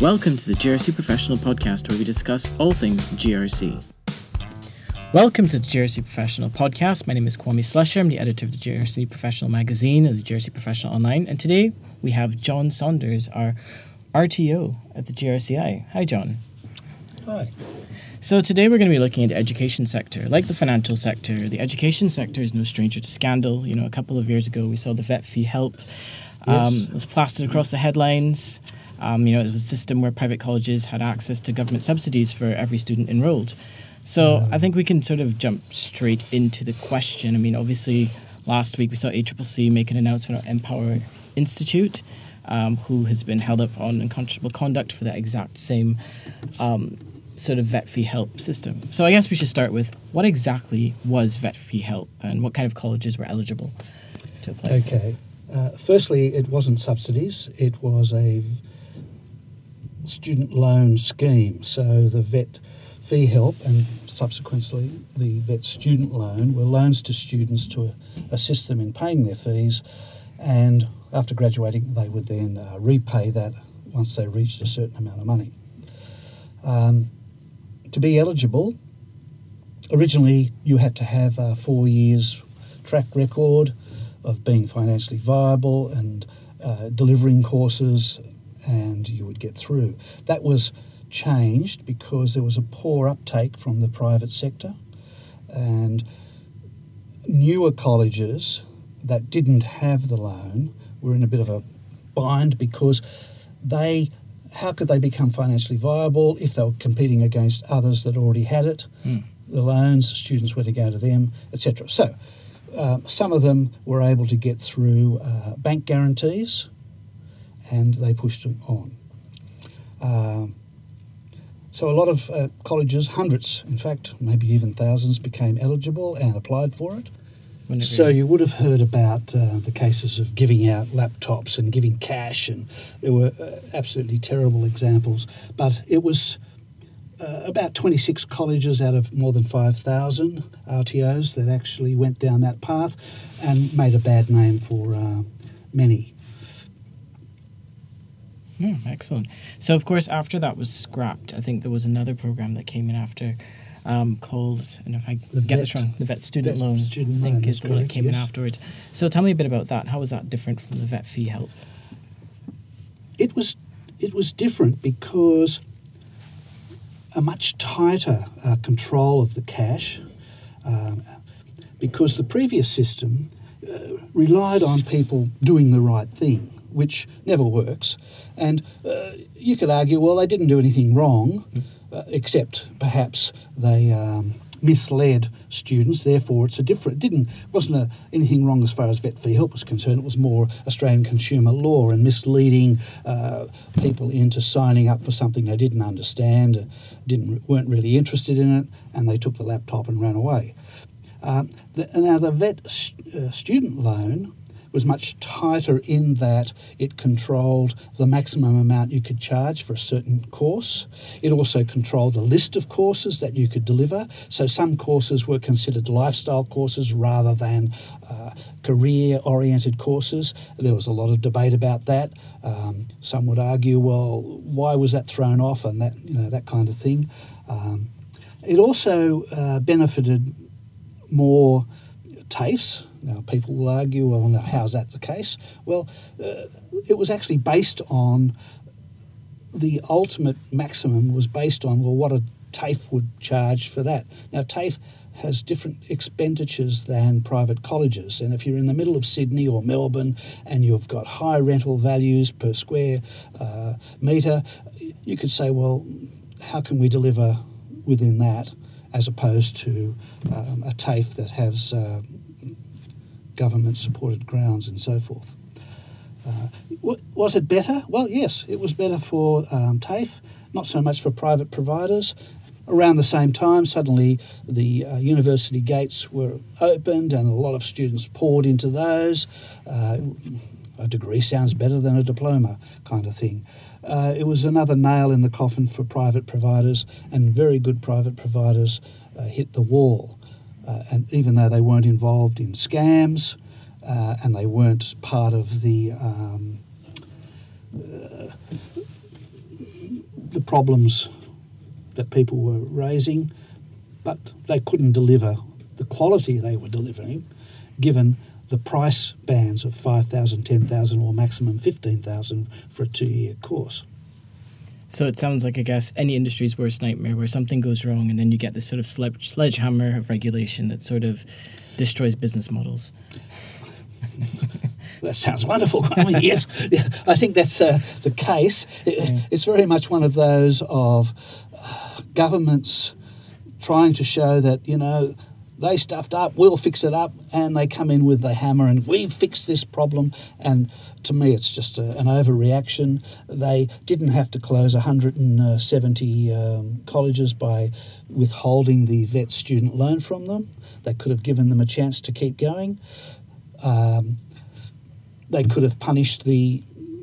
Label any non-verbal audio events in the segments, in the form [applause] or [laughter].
Welcome to the GRC Professional Podcast, where we discuss all things GRC. Welcome to the GRC Professional Podcast. My name is Kwame Slusher. I'm the editor of the GRC Professional magazine and the GRC Professional Online. And today we have John Saunders, our RTO at the GRCI. Hi, John. Hi. So today we're going to be looking at the education sector. Like the financial sector, the education sector is no stranger to scandal. You know, a couple of years ago we saw the vet fee help. Um, Yes. It was plastered across the headlines. Um, you know, it was a system where private colleges had access to government subsidies for every student enrolled. So I think we can sort of jump straight into the question. I mean, obviously, last week we saw ACCC make an announcement on Empower Institute, um, who has been held up on unconscionable conduct for that exact same um, sort of vet fee help system. So I guess we should start with what exactly was vet fee help and what kind of colleges were eligible to apply. Okay. Uh, firstly, it wasn't subsidies, it was a student loan scheme. So the vet fee help and subsequently the vet student loan were loans to students to assist them in paying their fees. And after graduating, they would then uh, repay that once they reached a certain amount of money. Um, to be eligible, originally you had to have a four years track record of being financially viable and uh, delivering courses, and you would get through. That was changed because there was a poor uptake from the private sector, and newer colleges that didn't have the loan were in a bit of a bind because they how could they become financially viable if they were competing against others that already had it Hmm. the loans students were to go to them etc so uh, some of them were able to get through uh, bank guarantees and they pushed them on um, so a lot of uh, colleges hundreds in fact maybe even thousands became eligible and applied for it Whenever so you would have heard about uh, the cases of giving out laptops and giving cash, and there were uh, absolutely terrible examples. But it was uh, about 26 colleges out of more than 5,000 RTOs that actually went down that path and made a bad name for uh, many. Hmm, excellent. So, of course, after that was scrapped, I think there was another program that came in after um, called, and if I The get this wrong, the vet student vet loan. student I think loan, is that's the one that correct, came in afterwards. So, tell me a bit about that. How was that different from the vet fee help? it was it was different because a much tighter uh, control of the cash, um, because the previous system uh, relied on people doing the right thing, which never works. And uh, you could argue, well, they didn't do anything wrong, uh, except perhaps they um, misled students. Therefore, it's a different. It didn't wasn't a, anything wrong as far as vet fee help was concerned. It was more Australian consumer law and misleading uh, people into signing up for something they didn't understand, didn't weren't really interested in it, and they took the laptop and ran away. Um, the, now, the vet s- uh, student loan was much tighter in that it controlled the maximum amount you could charge for a certain course. It also controlled the list of courses that you could deliver. So some courses were considered lifestyle courses rather than uh, career oriented courses. There was a lot of debate about that. Um, some would argue, well, why was that thrown off and that, you know, that kind of thing. Um, it also uh, benefited more TAFEs. Now, people will argue, well, now, how's that the case? Well, uh, it was actually based on the ultimate maximum was based on, well, what a TAFE would charge for that. Now, TAFE has different expenditures than private colleges. And if you're in the middle of Sydney or Melbourne and you've got high rental values per square uh, metre, you could say, well, how can we deliver within that as opposed to um, a TAFE that has uh, government supported grounds and so forth? Uh, wa- was it better? Well, yes, it was better for um, TAFE, not so much for private providers. Around the same time, suddenly the uh, university gates were opened and a lot of students poured into those. Uh, a degree sounds better than a diploma, kind of thing. Uh, it was another nail in the coffin for private providers, and very good private providers uh, hit the wall. Uh, and even though they weren't involved in scams, uh, and they weren't part of the um, uh, the problems that people were raising, but they couldn't deliver the quality they were delivering given the price bands of 5,000, 10,000 or maximum 15,000 for a two-year course. So it sounds like, I guess, any industry's worst nightmare where something goes wrong and then you get this sort of sledge- sledgehammer of regulation that sort of destroys business models. [laughs] that sounds wonderful. [laughs] I mean, yes, yeah, I think that's uh, the case. It, Yeah. It's very much one of those of uh, governments trying to show that, you know, they stuffed up, we'll fix it up, and they come in with the hammer and we've fixed this problem. And to me, it's just a, an overreaction. They didn't have to close 170 um, colleges by withholding the vet student loan from them. They could have given them a chance to keep going. Um, they could have punished the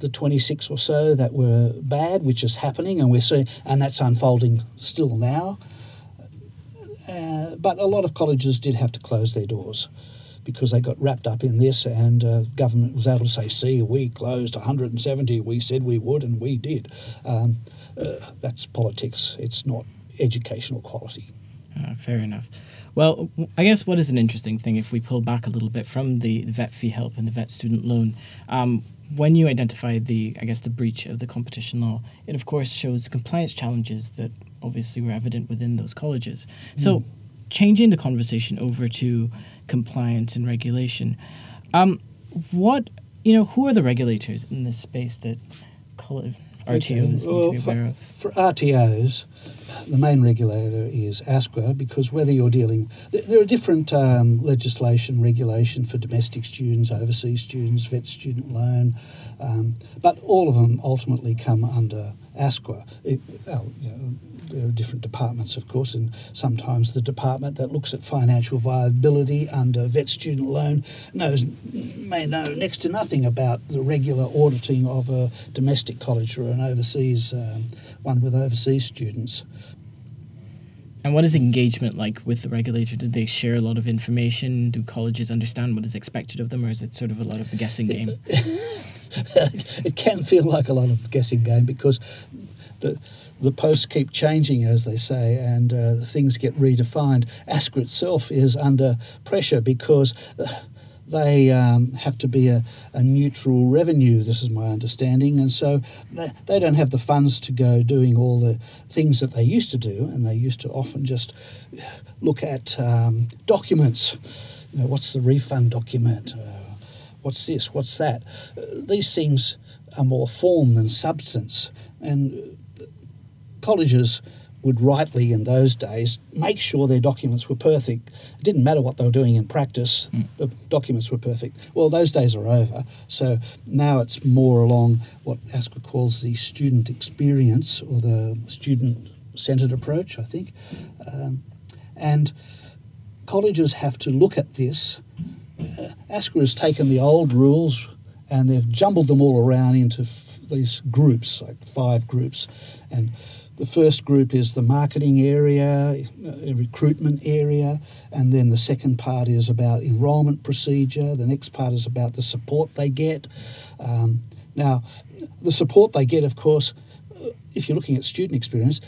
the 26 or so that were bad, which is happening, and we're seeing, and that's unfolding still now. Uh, but a lot of colleges did have to close their doors because they got wrapped up in this, and uh, government was able to say, "See, we closed 170. We said we would, and we did." Um, uh, that's politics. It's not educational quality. Uh, fair enough. Well, I guess what is an interesting thing if we pull back a little bit from the, the vet fee help and the vet student loan, um, when you identify the, I guess, the breach of the competition law, it of course shows compliance challenges that obviously were evident within those colleges. So, changing the conversation over to compliance and regulation, um, what you know, who are the regulators in this space that RTOs Okay, need to be for- aware of? For RTOs, the main regulator is ASQA because whether you're dealing, th- there are different um, legislation, regulation for domestic students, overseas students, vet student loan, um, but all of them ultimately come under ASQA. It, well, you know, there are different departments, of course, and sometimes the department that looks at financial viability under vet student loan knows may know next to nothing about the regular auditing of a domestic college or an overseas um, one with overseas students. And what is engagement like with the regulator? Do they share a lot of information? Do colleges understand what is expected of them, or is it sort of a lot of a guessing game? [laughs] [laughs] it can feel like a lot of guessing game because the the posts keep changing, as they say, and uh, things get redefined. ASQA itself is under pressure because they um, have to be a, a neutral revenue, this is my understanding, and so they, they don't have the funds to go doing all the things that they used to do, and they used to often just look at um, documents. You know, what's the refund document? Uh, what's this? What's that? Uh, these things are more form than substance, and colleges would rightly in those days make sure their documents were perfect. It didn't matter what they were doing in practice, the documents were perfect. Well, those days are over. So now it's more along what ASQA calls the student experience or the student centered approach, I think. Um, and colleges have to look at this. Uh, ASQA has taken the old rules and they've jumbled them all around into f- these groups, like five groups. And the first group is the marketing area, a recruitment area, and then the second part is about enrolment procedure. The next part is about the support they get. Um, now, the support they get, of course, uh, if you're looking at student experience,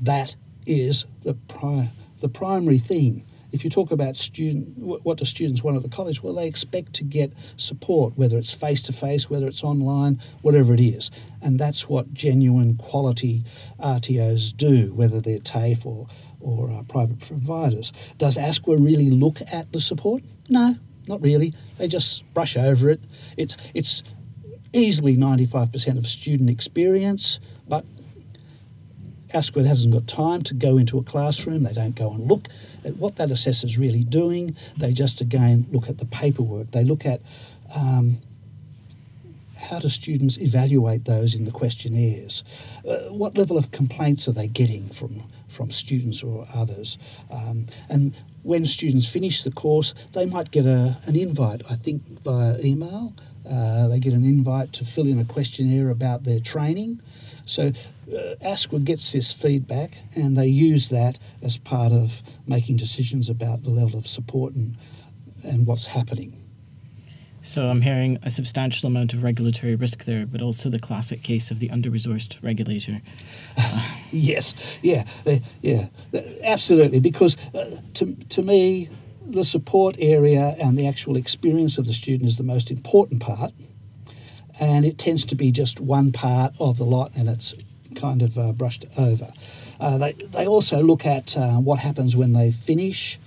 that is the pri- the primary thing. If you talk about student, what do students want at the college? Well, they expect to get support, whether it's face to face, whether it's online, whatever it is, and that's what genuine quality RTOs do, whether they're TAFE or or uh, private providers. Does ASQA really look at the support? No, not really. They just brush over it. It's it's easily 95% of student experience, but ASQA hasn't got time to go into a classroom. They don't go and look at what that assessor's really doing. They just, again, look at the paperwork. They look at um, how do students evaluate those in the questionnaires? Uh, what level of complaints are they getting from, from students or others? Um, and when students finish the course, they might get a, an invite, I think, via email. Uh, they get an invite to fill in a questionnaire about their training. So uh, ASQA gets this feedback and they use that as part of making decisions about the level of support and, and what's happening. So I'm hearing a substantial amount of regulatory risk there, but also the classic case of the under-resourced regulator. [laughs] yes, yeah, yeah, absolutely. Because uh, to, to me, the support area and the actual experience of the student is the most important part, and it tends to be just one part of the lot, and it's kind of uh, brushed over. Uh, they, they also look at uh, what happens when they finish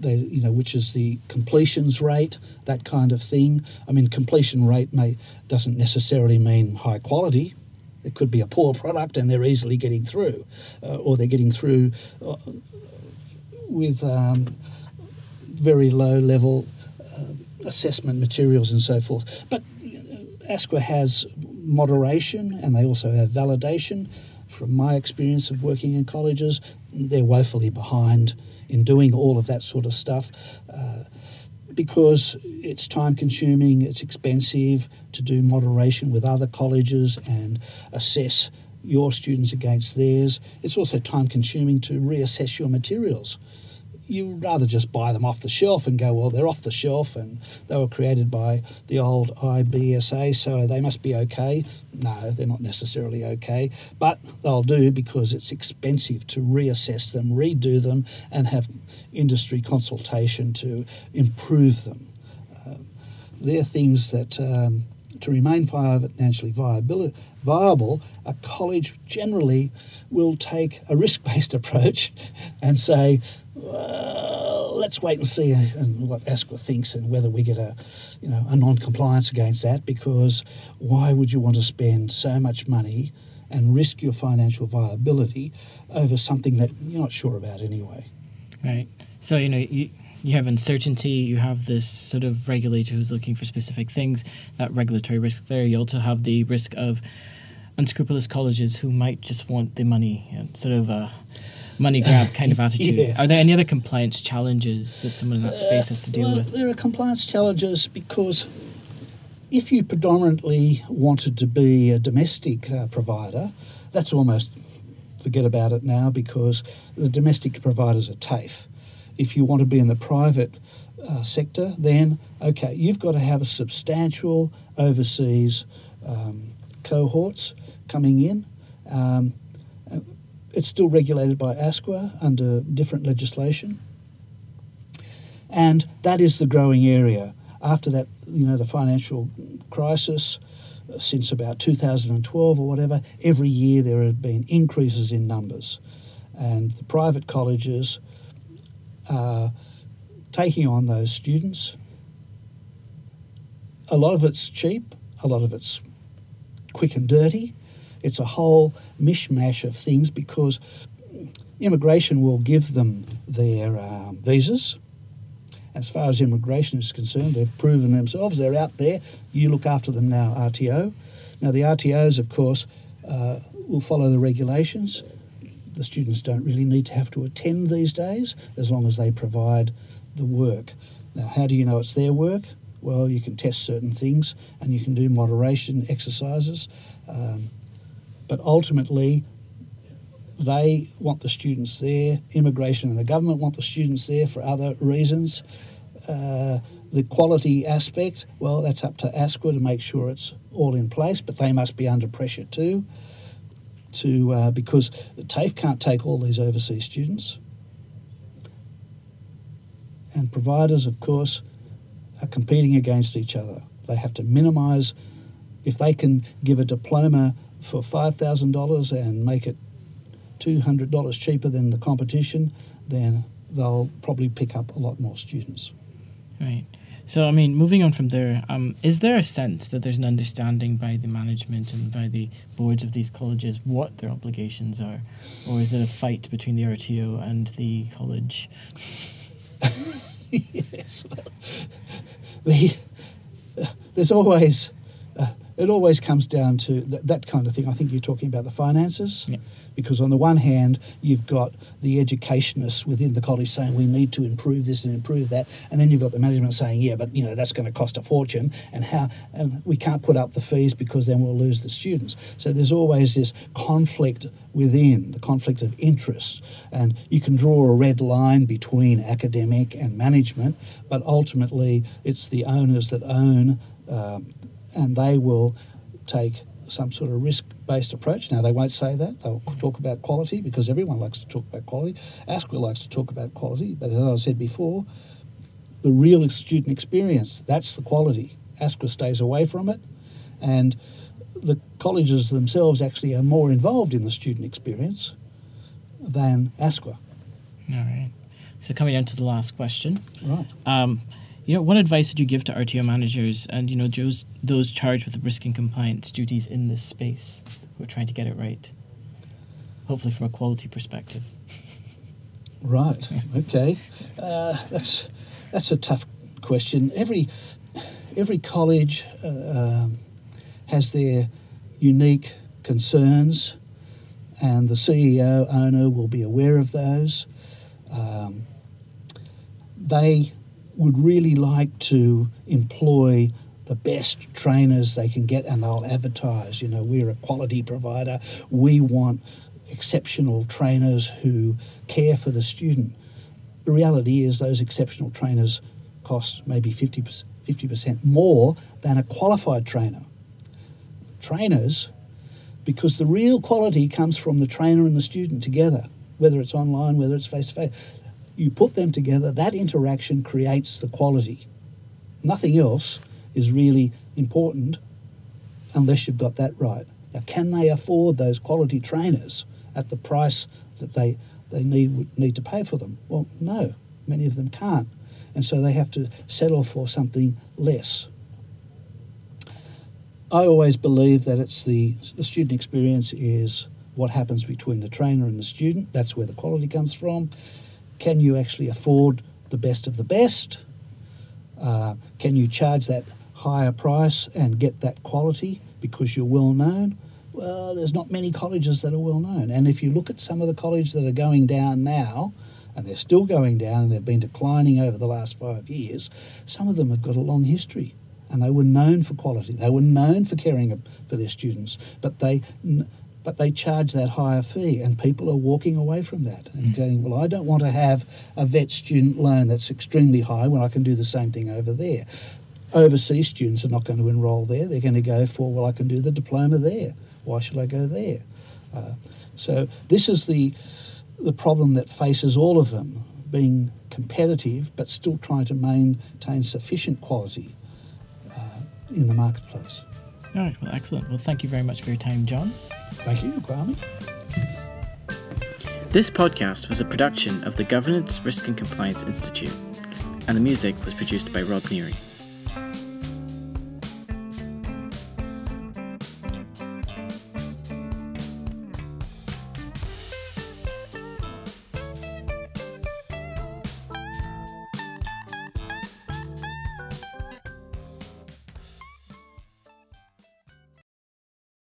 they, you know, which is the completions rate, that kind of thing. I mean, completion rate may doesn't necessarily mean high quality. It could be a poor product and they're easily getting through, uh, or they're getting through uh, with um, very low level uh, assessment materials and so forth. But ASQA has moderation and they also have validation. From my experience of working in colleges, they're woefully behind in doing all of that sort of stuff uh, because it's time consuming, it's expensive to do moderation with other colleges and assess your students against theirs. It's also time consuming to reassess your materials you rather just buy them off the shelf and go, well, they're off the shelf and they were created by the old IBSA, so they must be okay. No, they're not necessarily okay, but they'll do because it's expensive to reassess them, redo them, and have industry consultation to improve them. Uh, they're things that. Um, to remain financially viable, viable, a college generally will take a risk based [laughs] approach and say, well, let's wait and see what ASQA thinks and whether we get a, you know, a non-compliance against that. Because why would you want to spend so much money and risk your financial viability over something that you're not sure about anyway? Right. So you know you you have uncertainty. You have this sort of regulator who's looking for specific things. That regulatory risk there. You also have the risk of unscrupulous colleges who might just want the money and sort of. a money grab [laughs] kind of attitude. yes. Are there any other compliance challenges that someone in that space has to deal well, with? There are compliance challenges because if you predominantly wanted to be a domestic uh, provider, that's almost forget about it now because the domestic providers are TAFE. If you want to be in the private uh, sector, then okay, you've got to have a substantial overseas um, cohorts coming in. Um, it's still regulated by ASQA under different legislation. And that is the growing area. After that, you know, the financial crisis, uh, since about 2012 or whatever, every year there have been increases in numbers. And the private colleges are taking on those students. A lot of it's cheap, a lot of it's quick and dirty, it's a whole mishmash of things because immigration will give them their um, visas. As far as immigration is concerned, they've proven themselves. They're out there. You look after them now, RTO. Now, the RTOs, of course, uh, will follow the regulations. The students don't really need to have to attend these days as long as they provide the work. Now, how do you know it's their work? Well, you can test certain things and you can do moderation exercises. Um, but ultimately, they want the students there. Immigration and the government want the students there for other reasons. Uh, the quality aspect, well, that's up to ASQA to make sure it's all in place, but they must be under pressure too, to uh, because TAFE can't take all these overseas students. And providers, of course, are competing against each other. They have to minimise, if they can give a diploma for $5,000 and make it $200 cheaper than the competition, then they'll probably pick up a lot more students. Right. So, I mean, moving on from there, um, is there a sense that there's an understanding by the management and by the boards of these colleges what their obligations are? Or is it a fight between the RTO and the college? [laughs] yes. Well, the, uh, there's always it always comes down to th- that kind of thing. I think you're talking about the finances. Yeah. Because on the one hand, you've got the educationists within the college saying we need to improve this and improve that, and then you've got the management saying, yeah, but you know that's going to cost a fortune, and how and we can't put up the fees because then we'll lose the students. So there's always this conflict within the conflict of interests, and you can draw a red line between academic and management, but ultimately it's the owners that own, um, and they will take some sort of risk based approach. Now, they won't say that. They'll talk about quality because everyone likes to talk about quality. ASQA likes to talk about quality, but as I said before, the real student experience, that's the quality. ASQA stays away from it, and the colleges themselves actually are more involved in the student experience than ASQA. All right. So coming down to the last question, Right. um, you know, what advice would you give to RTO managers and you know those those charged with the risk and compliance duties in this space who are trying to get it right? Hopefully, from a quality perspective. Right. [laughs] Okay. Uh, that's that's a tough question. Every every college uh, um, has their unique concerns, and the CEO owner will be aware of those. Um, they would really like to employ the best trainers they can get, and they'll advertise. You know, we're a quality provider. We want exceptional trainers who care for the student. The reality is, those exceptional trainers cost maybe 50%, 50% more than a qualified trainer. Trainers, because the real quality comes from the trainer and the student together, whether it's online, whether it's face to face. You put them together, that interaction creates the quality. Nothing else is really important unless you've got that right. Now, can they afford those quality trainers at the price that they, they need, need to pay for them? Well, no, many of them can't. And so they have to settle for something less. I always believe that it's the, the student experience is what happens between the trainer and the student. That's where the quality comes from. Can you actually afford the best of the best? Uh, can you charge that higher price and get that quality because you're well known? Well, there's not many colleges that are well known. And if you look at some of the colleges that are going down now, and they're still going down and they've been declining over the last five years, some of them have got a long history and they were known for quality. They were known for caring for their students, but they but they charge that higher fee, and people are walking away from that and Mm. going, "Well, I don't want to have a vet student loan that's extremely high when I can do the same thing over there." Overseas students are not going to enrol there. They're going to go for, "Well, I can do the diploma there. Why should I go there?" Uh, so this is the the problem that faces all of them, being competitive but still trying to maintain sufficient quality uh, in the marketplace. All right. Well, excellent. Well, thank you very much for your time, John. Thank you, Kwame. This podcast was a production of the Governance, Risk and Compliance Institute, and the music was produced by Rob Neary.